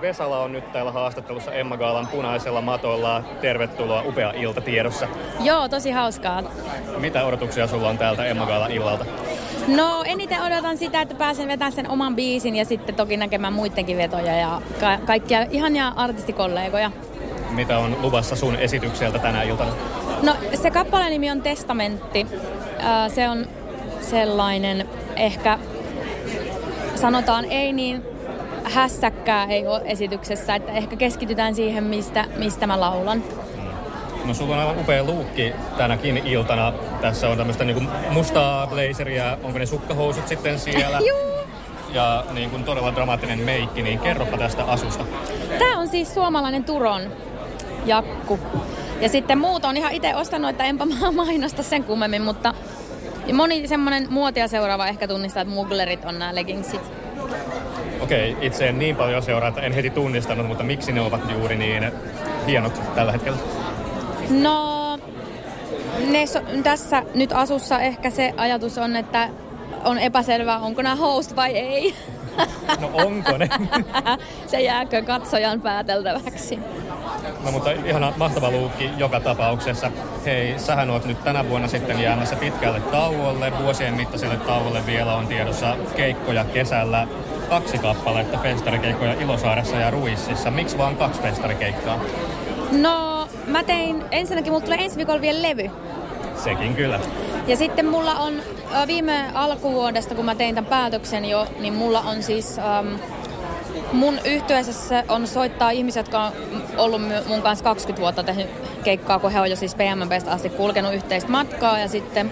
Vesala on nyt täällä haastattelussa Emma Gaalan punaisella matolla. Tervetuloa, upea ilta tiedossa. Joo, tosi hauskaa. Mitä odotuksia sulla on täältä Emma Gaalan illalta? No eniten odotan sitä, että pääsen vetämään sen oman biisin ja sitten toki näkemään muidenkin vetoja ja ka- kaikkia ihania artistikollegoja. Mitä on luvassa sun esitykseltä tänä iltana? No se kappaleen nimi on Testamentti. Äh, se on sellainen ehkä sanotaan ei niin hässäkkää ei ole esityksessä, että ehkä keskitytään siihen, mistä, mistä mä laulan. No sulla on aivan upea luukki tänäkin iltana. Tässä on tämmöistä niinku mustaa blazeria, onko ne sukkahousut sitten siellä? Juu. Ja niin kuin todella dramaattinen meikki, niin kerropa tästä asusta. Tää on siis suomalainen Turon jakku. Ja sitten muut on ihan itse ostanut, että enpä mä mainosta sen kummemmin, mutta moni semmonen muotia seuraava ehkä tunnistaa, että muglerit on nämä leggingsit. Okei, itse en niin paljon seuraa, että en heti tunnistanut, mutta miksi ne ovat juuri niin hienot tällä hetkellä? No, ne so, tässä nyt asussa ehkä se ajatus on, että on epäselvää, onko nämä host vai ei. No onko ne? se jääkö katsojan pääteltäväksi. No mutta ihana mahtava luukki joka tapauksessa. Hei, sähän oot nyt tänä vuonna sitten jäämässä pitkälle tauolle. Vuosien mittaiselle tauolle vielä on tiedossa keikkoja kesällä. Kaksi kappaletta festarikeikkoja Ilosaaressa ja Ruississa. Miksi vaan kaksi festarikeikkaa? No, mä tein, ensinnäkin mulla tulee ensi viikolla vielä levy. Sekin kyllä. Ja sitten mulla on viime alkuvuodesta, kun mä tein tämän päätöksen jo, niin mulla on siis... Um, mun yhteisössä on soittaa ihmisiä, jotka on ollut mun kanssa 20 vuotta tehnyt keikkaa, kun he on jo siis PMBstä asti kulkenut yhteistä matkaa. Ja sitten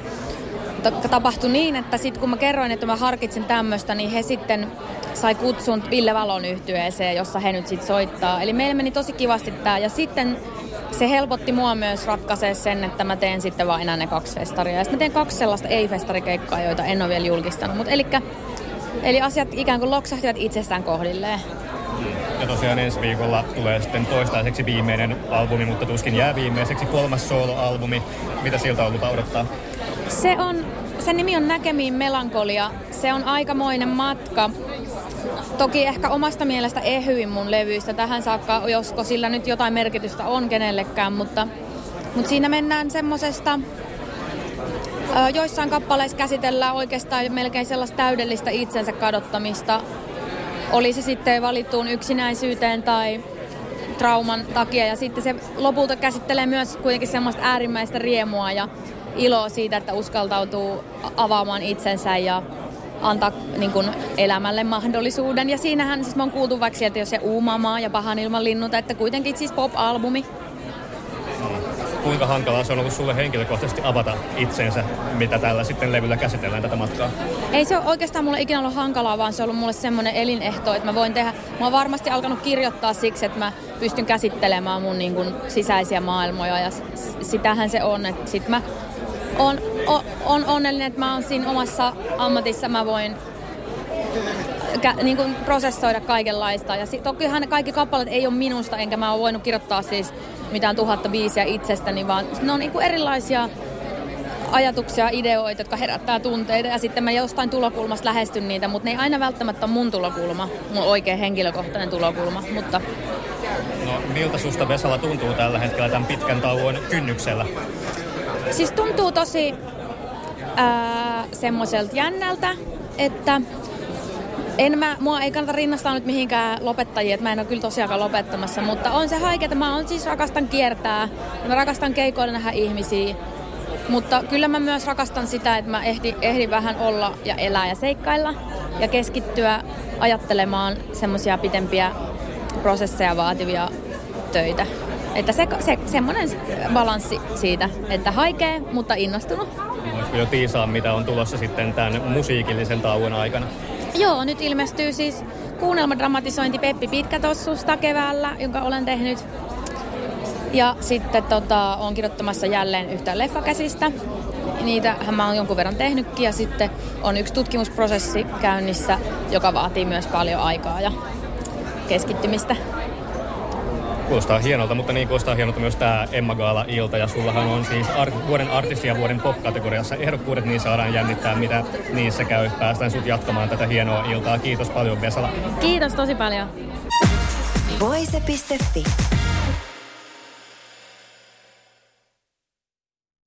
tapahtui niin, että sitten kun mä kerroin, että mä harkitsin tämmöistä, niin he sitten sai kutsun Ville Valon yhtyeeseen, jossa he nyt sitten soittaa. Eli meillä meni tosi kivasti tää. Ja sitten se helpotti mua myös ratkaisee sen, että mä teen sitten vaan enää ne kaksi festaria. Ja sitten mä teen kaksi sellaista ei-festarikeikkaa, joita en ole vielä julkistanut. Mut elikkä, eli asiat ikään kuin loksahtivat itsestään kohdilleen. Ja tosiaan ensi viikolla tulee sitten toistaiseksi viimeinen albumi, mutta tuskin jää viimeiseksi kolmas soloalbumi. Mitä siltä on lupa odottaa? Se on, sen nimi on Näkemiin melankolia. Se on aikamoinen matka. Toki ehkä omasta mielestä ehyin mun levyistä tähän saakka, josko sillä nyt jotain merkitystä on kenellekään, mutta, mutta siinä mennään semmosesta, joissain kappaleissa käsitellään oikeastaan melkein sellaista täydellistä itsensä kadottamista. Oli se sitten valittuun yksinäisyyteen tai trauman takia. Ja sitten se lopulta käsittelee myös kuitenkin semmoista äärimmäistä riemua ja iloa siitä, että uskaltautuu avaamaan itsensä ja antaa niin kuin, elämälle mahdollisuuden. Ja siinähän siis mä oon kuultu vaikka sieltä jo se Uumamaa ja Pahan ilman linnut, että kuitenkin siis pop-albumi. Kuinka hankalaa se on ollut sulle henkilökohtaisesti avata itsensä, mitä täällä sitten levyllä käsitellään tätä matkaa? Ei se ole oikeastaan mulle ikinä ollut hankalaa, vaan se on ollut mulle semmoinen elinehto, että mä voin tehdä. Mä oon varmasti alkanut kirjoittaa siksi, että mä pystyn käsittelemään mun niin kuin, sisäisiä maailmoja ja sitähän se on, että sit mä on, on, on onnellinen, että mä oon siinä omassa ammatissa, mä voin kä, niin kuin prosessoida kaikenlaista. Ja si, tokihan kaikki kappaleet ei ole minusta, enkä mä oon voinut kirjoittaa siis mitään tuhatta biisiä itsestäni, vaan ne on niin kuin erilaisia ajatuksia, ideoita, jotka herättää tunteita ja sitten mä jostain tulokulmasta lähestyn niitä, mutta ne ei aina välttämättä ole mun tulokulma, mun oikea henkilökohtainen tulokulma, mutta... No miltä susta Vesala tuntuu tällä hetkellä tämän pitkän tauon kynnyksellä? Siis tuntuu tosi ää, semmoiselta jännältä, että en mä, mua ei kannata rinnastaa nyt mihinkään lopettajia, että mä en ole kyllä tosiaankaan lopettamassa, mutta on se haike, että mä on siis rakastan kiertää, mä rakastan keikoilla nähdä ihmisiä, mutta kyllä mä myös rakastan sitä, että mä ehdin, ehdin vähän olla ja elää ja seikkailla ja keskittyä ajattelemaan semmoisia pitempiä prosesseja vaativia töitä. Että se, se, semmoinen balanssi siitä, että haikee, mutta innostunut. Voisiko jo tiisaa, mitä on tulossa sitten tämän musiikillisen tauon aikana? Joo, nyt ilmestyy siis kuunnelmadramatisointi Peppi Pitkätossusta keväällä, jonka olen tehnyt. Ja sitten tota, olen kirjoittamassa jälleen yhtä leffakäsistä. niitähän mä oon jonkun verran tehnytkin ja sitten on yksi tutkimusprosessi käynnissä, joka vaatii myös paljon aikaa ja keskittymistä. Kuulostaa hienolta, mutta niin kuulostaa hienolta myös tämä Emma Gaala-ilta. Ja sullahan on siis art, vuoden artisti ja vuoden pop-kategoriassa ehdokkuudet, niin saadaan jännittää, mitä niissä käy. Päästään sut jatkamaan tätä hienoa iltaa. Kiitos paljon Vesala. Kiitos tosi paljon. Voise.fi